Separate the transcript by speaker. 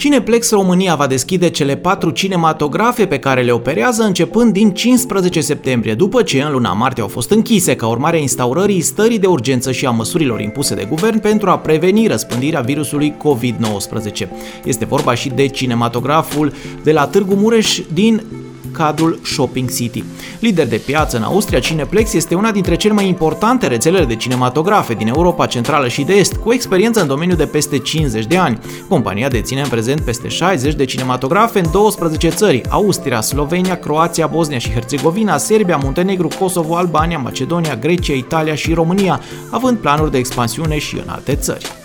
Speaker 1: Cineplex România va deschide cele patru cinematografe pe care le operează începând din 15 septembrie, după ce în luna martie au fost închise ca urmare a instaurării stării de urgență și a măsurilor impuse de guvern pentru a preveni răspândirea virusului COVID-19. Este vorba și de cinematograful de la Târgu Mureș din cadrul Shopping City. Lider de piață în Austria, Cineplex este una dintre cele mai importante rețelele de cinematografe din Europa Centrală și de Est, cu experiență în domeniul de peste 50 de ani. Compania deține în prezent peste 60 de cinematografe în 12 țări, Austria, Slovenia, Croația, Bosnia și Herțegovina, Serbia, Muntenegru, Kosovo, Albania, Macedonia, Grecia, Italia și România, având planuri de expansiune și în alte țări.